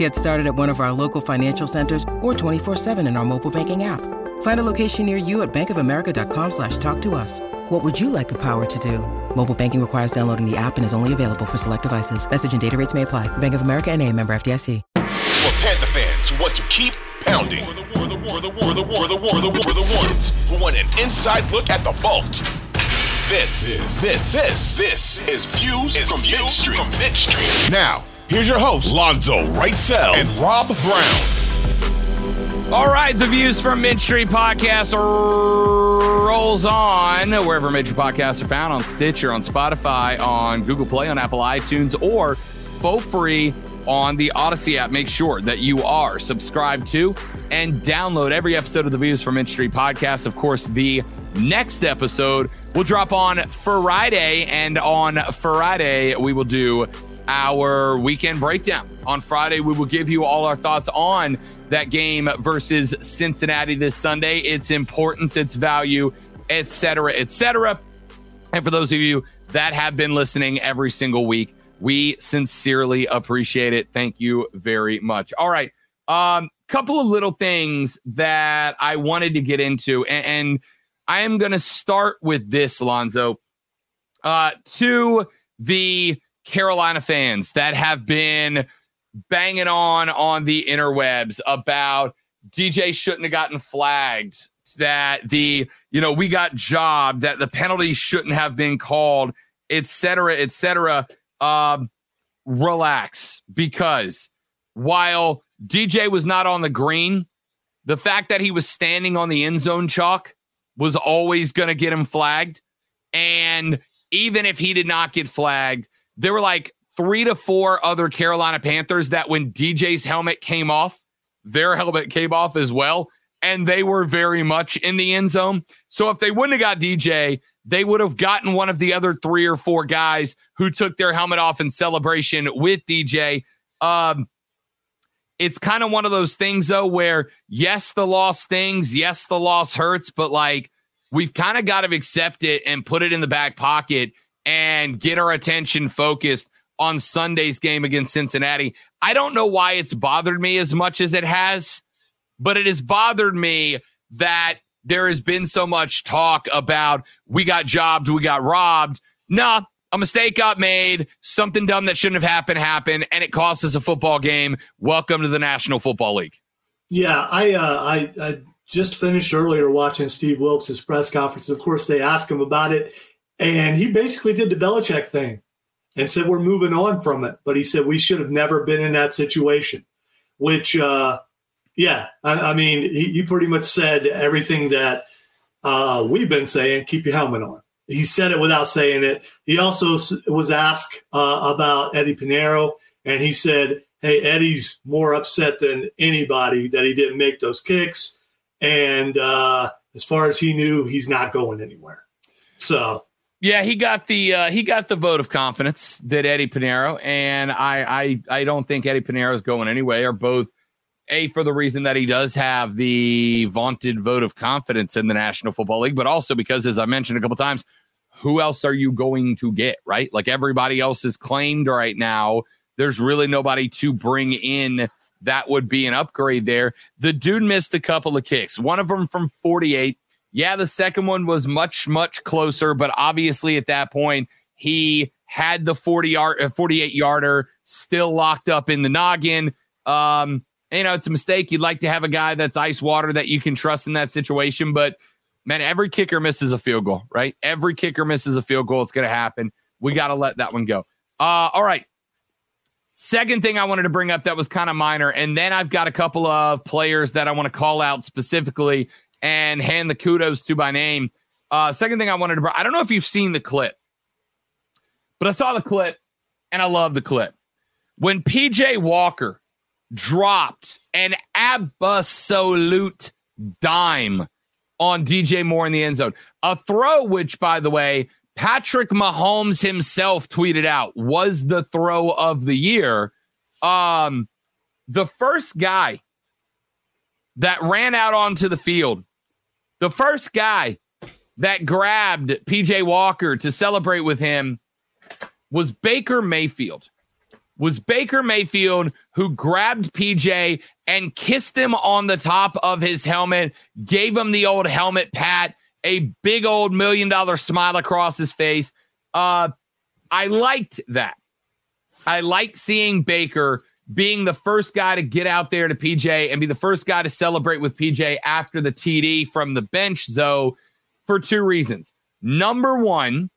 Get started at one of our local financial centers or 24-7 in our mobile banking app. Find a location near you at bankofamerica.com slash talk to us. What would you like the power to do? Mobile banking requires downloading the app and is only available for select devices. Message and data rates may apply. Bank of America and a member FDIC. For Panther fans who want to keep pounding. For the, for the, for the, for the, for the, for the, for the ones who want an inside look at the vault. This, this, this, this, this is Views is from Mint Street. From Mint Street. Now, here's your host, Lonzo Wrightsell and Rob Brown. All right, the Views from Mint Street podcast rolls on wherever major podcasts are found on Stitcher, on Spotify, on Google Play, on Apple iTunes, or for free on the Audacy app. Make sure that you are subscribed to and download every episode of the Views from Mint podcast. Of course, the next episode will drop on Friday, and on Friday, we will do our weekend breakdown. On Friday, we will give you all our thoughts on that game versus Cincinnati this Sunday, its importance, its value, etc., etc. And for those of you that have been listening every single week, we sincerely appreciate it. Thank you very much. All right. Um, couple of little things that I wanted to get into, and, and I am going to start with this, Lonzo. Uh, to the Carolina fans that have been banging on on the interwebs about DJ shouldn't have gotten flagged, that the, you know, we got job, that the penalty shouldn't have been called, et cetera, et cetera. Um, relax because while DJ was not on the green, the fact that he was standing on the end zone chalk was always going to get him flagged. And even if he did not get flagged, there were like three to four other Carolina Panthers that when DJ's helmet came off, their helmet came off as well. And they were very much in the end zone. So if they wouldn't have got DJ, they would have gotten one of the other three or four guys who took their helmet off in celebration with DJ. Um, it's kind of one of those things, though, where yes, the loss stings, yes, the loss hurts, but like we've kind of got to accept it and put it in the back pocket and get our attention focused on Sunday's game against Cincinnati. I don't know why it's bothered me as much as it has, but it has bothered me that there has been so much talk about we got jobbed, we got robbed. Nah, a mistake got made, something dumb that shouldn't have happened happened, and it cost us a football game. Welcome to the National Football League. Yeah, I uh, I, I just finished earlier watching Steve Wilks' press conference. And of course, they asked him about it, and he basically did the Belichick thing and said we're moving on from it. But he said we should have never been in that situation, which, uh, yeah, I, I mean, he, pretty much said everything that uh, we've been saying. Keep your helmet on. He said it without saying it. He also was asked uh, about Eddy Pineiro, and he said, "Hey, Eddie's more upset than anybody that he didn't make those kicks." And uh, as far as he knew, he's not going anywhere. So yeah, he got the uh, he got the vote of confidence that Eddy Pineiro and I I I don't think Eddy Pineiro is going anyway. Are both a for the reason that he does have the vaunted vote of confidence in the National Football League, but also because, as I mentioned a couple times, who else are you going to get? Right, like everybody else is claimed right now. There's really nobody to bring in that would be an upgrade there. The dude missed a couple of kicks, one of them from 48 yeah, the second one was much, much closer, but obviously at that point, he had the 40 yard, uh, 48 yarder still locked up in the noggin. Um, you know, it's a mistake. You'd like to have a guy that's ice water that you can trust in that situation, but man, every kicker misses a field goal, right? Every kicker misses a field goal. It's going to happen. We got to let that one go. Uh, all right. Second thing I wanted to bring up that was kind of minor, and then I've got a couple of players that I want to call out specifically and hand the kudos to by name. Uh, second thing I wanted to, bring, I don't know if you've seen the clip, but I saw the clip and I love the clip. When PJ Walker dropped an absolute dime on DJ Moore in the end zone. A throw, which, by the way, Patrick Mahomes himself tweeted out was the throw of the year. Um, the first guy that ran out onto the field, the first guy that grabbed PJ Walker to celebrate with him was Baker Mayfield. Was Baker Mayfield who grabbed PJ and kissed him on the top of his helmet, gave him the old helmet pat, a big old million dollar smile across his face. Uh, I liked that. I liked seeing Baker being the first guy to get out there to PJ and be the first guy to celebrate with PJ after the TD from the bench, though, for two reasons. Number one,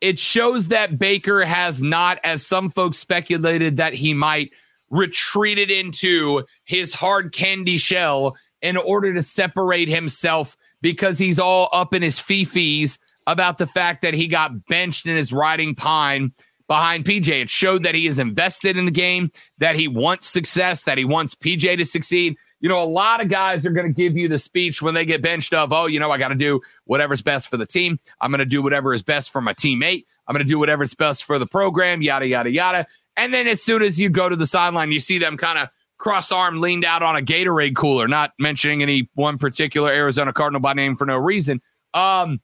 it shows that Baker has not, as some folks speculated that he might, retreated into his hard candy shell in order to separate himself because he's all up in his fifis about the fact that he got benched in his riding pine behind PJ. It showed that he is invested in the game, that he wants success, that he wants PJ to succeed. You know, a lot of guys are going to give you the speech when they get benched of, oh, you know, I got to do whatever's best for the team. I'm going to do whatever is best for my teammate. I'm going to do whatever's best for the program, yada, yada, yada. And then as soon as you go to the sideline, you see them kind of cross arm leaned out on a Gatorade cooler, not mentioning any one particular Arizona Cardinal by name for no reason. Um,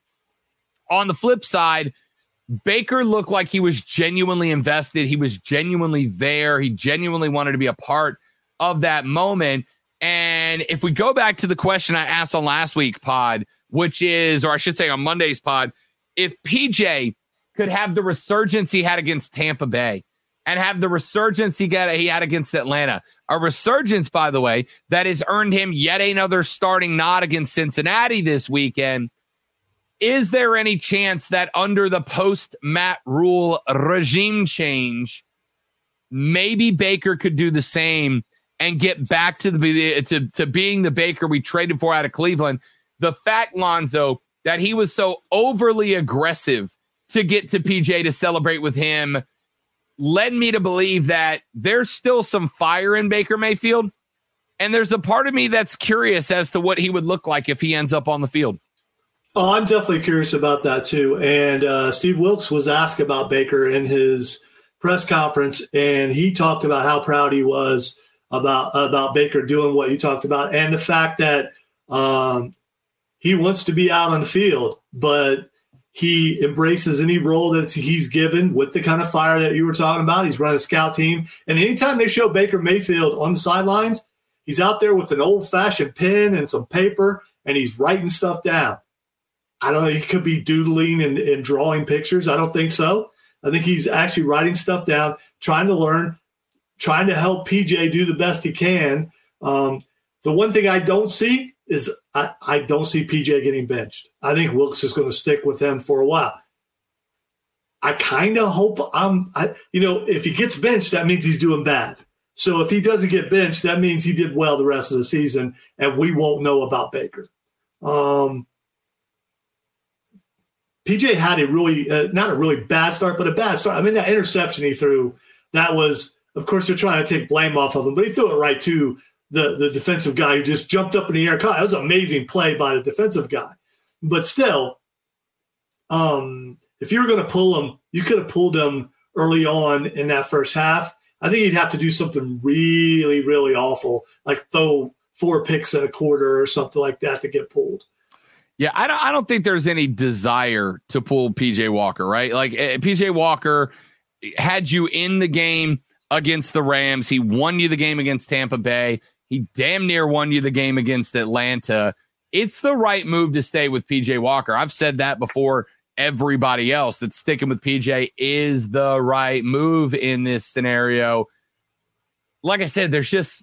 on the flip side, Baker looked like he was genuinely invested. He was genuinely there. He genuinely wanted to be a part of that moment. And if we go back to the question I asked on last week pod, which is, or I should say on Monday's pod, if PJ could have the resurgence he had against Tampa Bay, and have the resurgence he got he had against Atlanta. A resurgence, by the way, that has earned him yet another starting nod against Cincinnati this weekend. Is there any chance that under the post Matt Rhule regime change, maybe Baker could do the same and get back to the to, to being the Baker we traded for out of Cleveland? The fact, Lonzo, that he was so overly aggressive to get to PJ to celebrate with him led me to believe that there's still some fire in Baker Mayfield. And there's a part of me that's curious as to what he would look like if he ends up on the field. Oh, I'm definitely curious about that too. And uh, Steve Wilks was asked about Baker in his press conference, and he talked about how proud he was about about Baker doing what you talked about, and the fact that um, he wants to be out on the field, but he embraces any role that he's given with the kind of fire that you were talking about. He's running a scout team. And anytime they show Baker Mayfield on the sidelines, he's out there with an old fashioned pen and some paper and he's writing stuff down. I don't know. He could be doodling and, and drawing pictures. I don't think so. I think he's actually writing stuff down, trying to learn, trying to help PJ do the best he can. Um, the one thing I don't see is I, I don't see PJ getting benched. I think Wilks is going to stick with him for a while. I kind of hope I'm, I, you know, if he gets benched, that means he's doing bad. So if he doesn't get benched, that means he did well the rest of the season, and we won't know about Baker. Um, PJ had a really, uh, not a really bad start, but a bad start. I mean, that interception he threw, that was, of course, they're trying to take blame off of him, but he threw it right to the the defensive guy who just jumped up in the air. That was an amazing play by the defensive guy. But still, um, if you were going to pull him, you could have pulled him early on in that first half. I think you'd have to do something really, really awful, like throw four picks in a quarter or something like that to get pulled. Yeah, I don't. I don't think there's any desire to pull PJ Walker, right? Like eh, PJ Walker had you in the game against the Rams. He won you the game against Tampa Bay. He damn near won you the game against Atlanta. It's the right move to stay with PJ Walker. I've said that before. Everybody else that sticking with PJ is the right move in this scenario. Like I said, there's just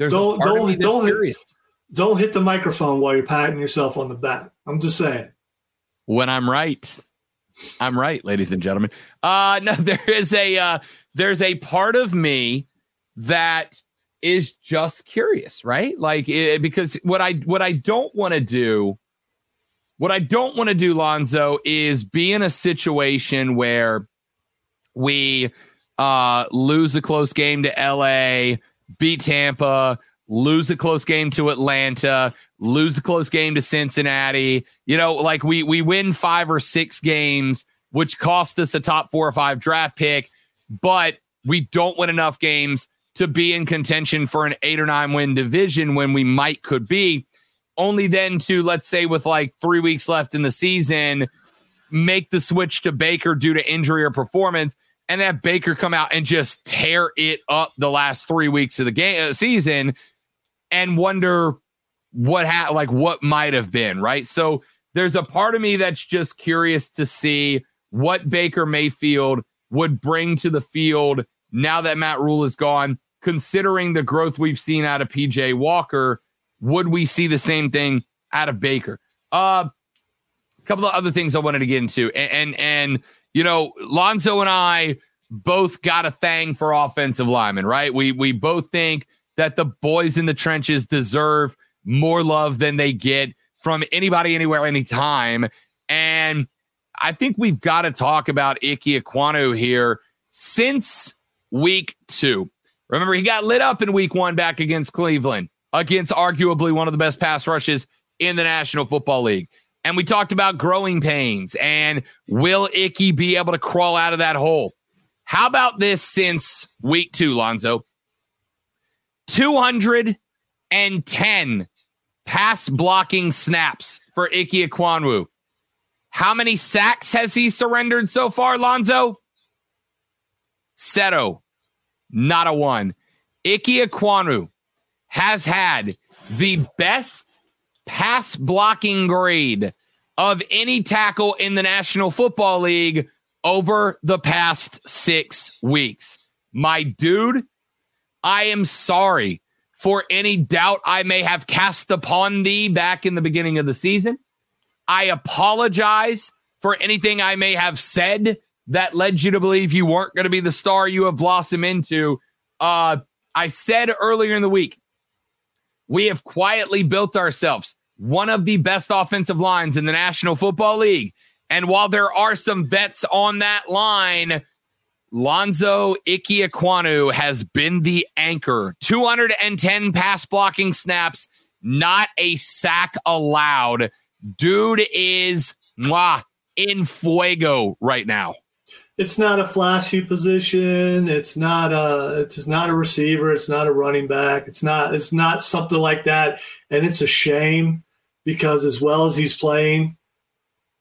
There's Don't- don't- don't don't- Don't hit the microphone while you're patting yourself on the back. I'm just saying. when I'm right. I'm right, ladies and gentlemen. Uh no, there is a uh there's a part of me that is just curious, right? Like eh, because what I what I don't want to do what I don't want to do, Lonzo, is be in a situation where we uh lose a close game to LA, beat Tampa, lose a close game to Atlanta, lose a close game to Cincinnati. You know, like we we win five or six games, which cost us a top four or five draft pick, but we don't win enough games to be in contention for an eight or nine win division when we might could be. Only then to let's say with like three weeks left in the season, make the switch to Baker due to injury or performance, and have Baker come out and just tear it up the last three weeks of the game uh, season, and wonder what ha- like what might have been right. So there's a part of me that's just curious to see what Baker Mayfield would bring to the field now that Matt Rhule is gone. Considering the growth we've seen out of PJ Walker, would we see the same thing out of Baker? Uh, a couple of other things I wanted to get into, and and, and you know, Lonzo and I both got a thing for offensive linemen, right? We we both think that the boys in the trenches deserve more love than they get from anybody, anywhere, anytime. And I think we've got to talk about Ike Ekwonu here since week two. Remember, he got lit up in week one back against Cleveland, against arguably one of the best pass rushes in the National Football League. And we talked about growing pains and will Icky be able to crawl out of that hole? How about this since week two, Lonzo? 210 pass blocking snaps for Ike Ekwonu. How many sacks has he surrendered so far, Lonzo? Seto, not a one. Ike Ekwonu has had the best pass blocking grade of any tackle in the National Football League over the past six weeks. My dude, I am sorry for any doubt I may have cast upon thee back in the beginning of the season. I apologize for anything I may have said that led you to believe you weren't going to be the star you have blossomed into. Uh, I said earlier in the week, we have quietly built ourselves one of the best offensive lines in the National Football League. And while there are some vets on that line, Lonzo Ike Ekwonu has been the anchor. 210 pass blocking snaps, not a sack allowed. Dude is mwah, in fuego right now. It's not a flashy position. It's not a. It's not a receiver. It's not a running back. It's not. It's not something like that. And it's a shame because as well as he's playing,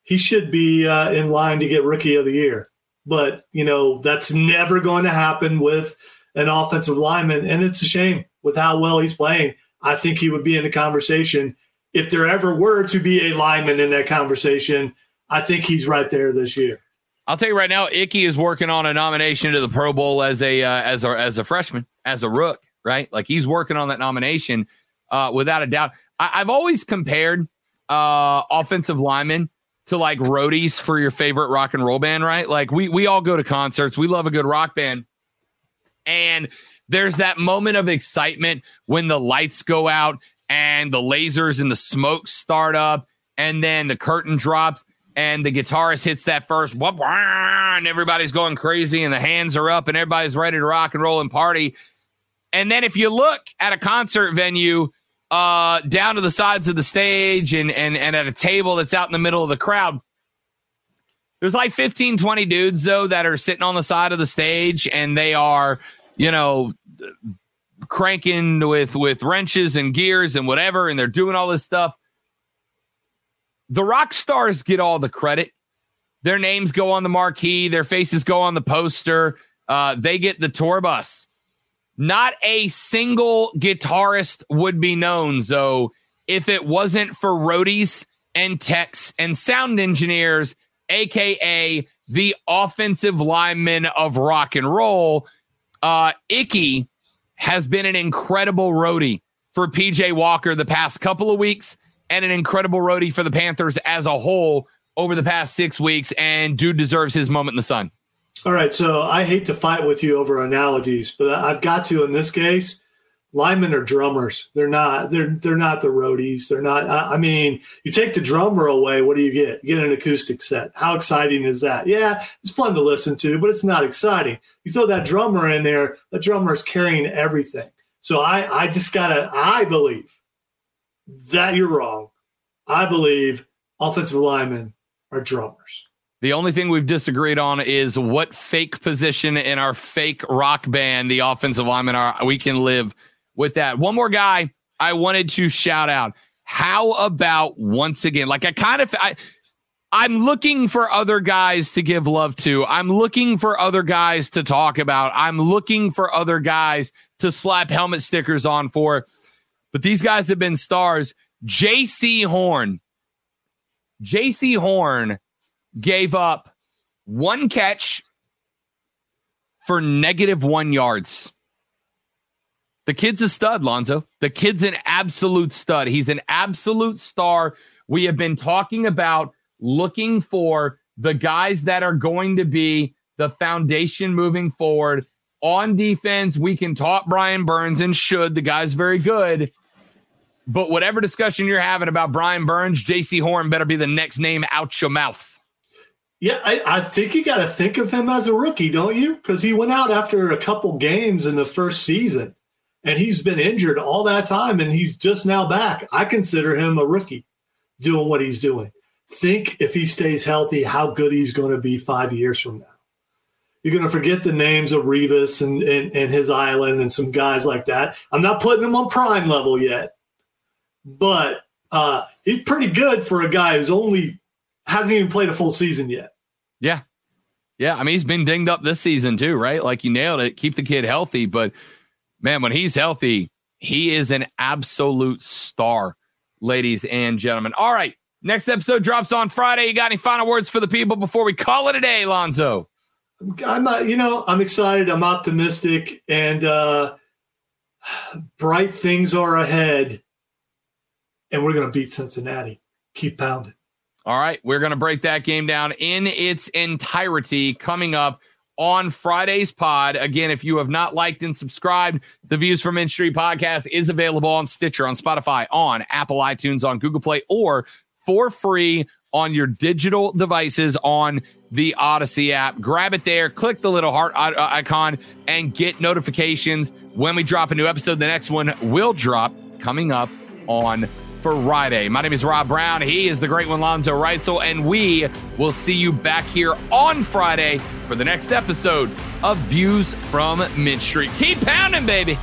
he should be uh, in line to get Rookie of the Year. But you know that's never going to happen with an offensive lineman, and it's a shame with how well he's playing. I think he would be in the conversation if there ever were to be a lineman in that conversation. I think he's right there this year. I'll tell you right now, Icky is working on a nomination to the Pro Bowl as a uh, as a as a freshman, as a rook, right? Like he's working on that nomination uh, without a doubt. I, I've always compared uh, offensive linemen to like roadies for your favorite rock and roll band, right? Like we we all go to concerts, we love a good rock band, and there's that moment of excitement when the lights go out and the lasers and the smoke start up, and then the curtain drops and the guitarist hits that first whoop, and everybody's going crazy and the hands are up and everybody's ready to rock and roll and party. And then if you look at a concert venue, uh, down to the sides of the stage and, and, and at a table that's out in the middle of the crowd, there's like 15, 20 dudes though that are sitting on the side of the stage and they are, you know, cranking with with wrenches and gears and whatever, and they're doing all this stuff the rock stars get all the credit. Their names go on the marquee, their faces go on the poster. Uh, they get the tour bus. Not a single guitarist would be known, though, if it wasn't for roadies and techs and sound engineers, aka the offensive lineman of rock and roll. Uh, Ickey has been an incredible roadie for PJ Walker the past couple of weeks and an incredible roadie for the Panthers as a whole over the past six weeks. And dude deserves his moment in the sun. All right. So I hate to fight with you over analogies, but I've got to in this case linemen are drummers. They're not. They're they're not the roadies. They're not. I, I, mean, you take the drummer away. What do you get? You get an acoustic set. How exciting is that? Yeah, it's fun to listen to, but it's not exciting. You throw that drummer in there. The drummer is carrying everything. So I I just gotta. I believe that you're wrong. I believe offensive linemen are drummers. The only thing we've disagreed on is what fake position in our fake rock band the offensive linemen are. We can live with that. One more guy I wanted to shout out. How about once again? Like I kind of I I'm looking for other guys to give love to. I'm looking for other guys to talk about. I'm looking for other guys to slap helmet stickers on for. But these guys have been stars. Jaycee Horn. Jaycee Horn gave up one catch for negative one yards. The kid's a stud, Lonzo. The kid's an absolute stud. He's an absolute star. We have been talking about looking for the guys that are going to be the foundation moving forward. On defense, we can talk Brian Burns and should. The guy's very good. But whatever discussion you're having about Brian Burns, Jaycee Horn better be the next name out your mouth. Yeah, I, I think you got to think of him as a rookie, don't you? Because he went out after a couple games in the first season and he's been injured all that time and he's just now back. I consider him a rookie doing what he's doing. Think if he stays healthy, how good he's going to be five years from now. You're going to forget the names of Revis and, and, and his island and some guys like that. I'm not putting him on prime level yet, but uh, he's pretty good for a guy who's only hasn't even played a full season yet. Yeah. Yeah. I mean, he's been dinged up this season too, right? Like you nailed it. Keep the kid healthy, but man, when he's healthy, he is an absolute star, ladies and gentlemen. All right. Next episode drops on Friday. You got any final words for the people before we call it a day, Lonzo? I'm not, you know, I'm excited. I'm optimistic and uh, bright things are ahead. And we're going to beat Cincinnati. Keep pounding. All right. We're going to break that game down in its entirety coming up on Friday's pod. Again, if you have not liked and subscribed, the Views from Mint Street podcast is available on Stitcher, on Spotify, on Apple iTunes, on Google Play, or for free on your digital devices on the Audacy app. Grab it there, click the little heart uh, icon, and get notifications when we drop a new episode. The next one will drop coming up on Friday. My name is Rob Brown. He is the great one, Lonzo Reitzel, and we will see you back here on Friday for the next episode of Views from Mint Street. Keep pounding, baby.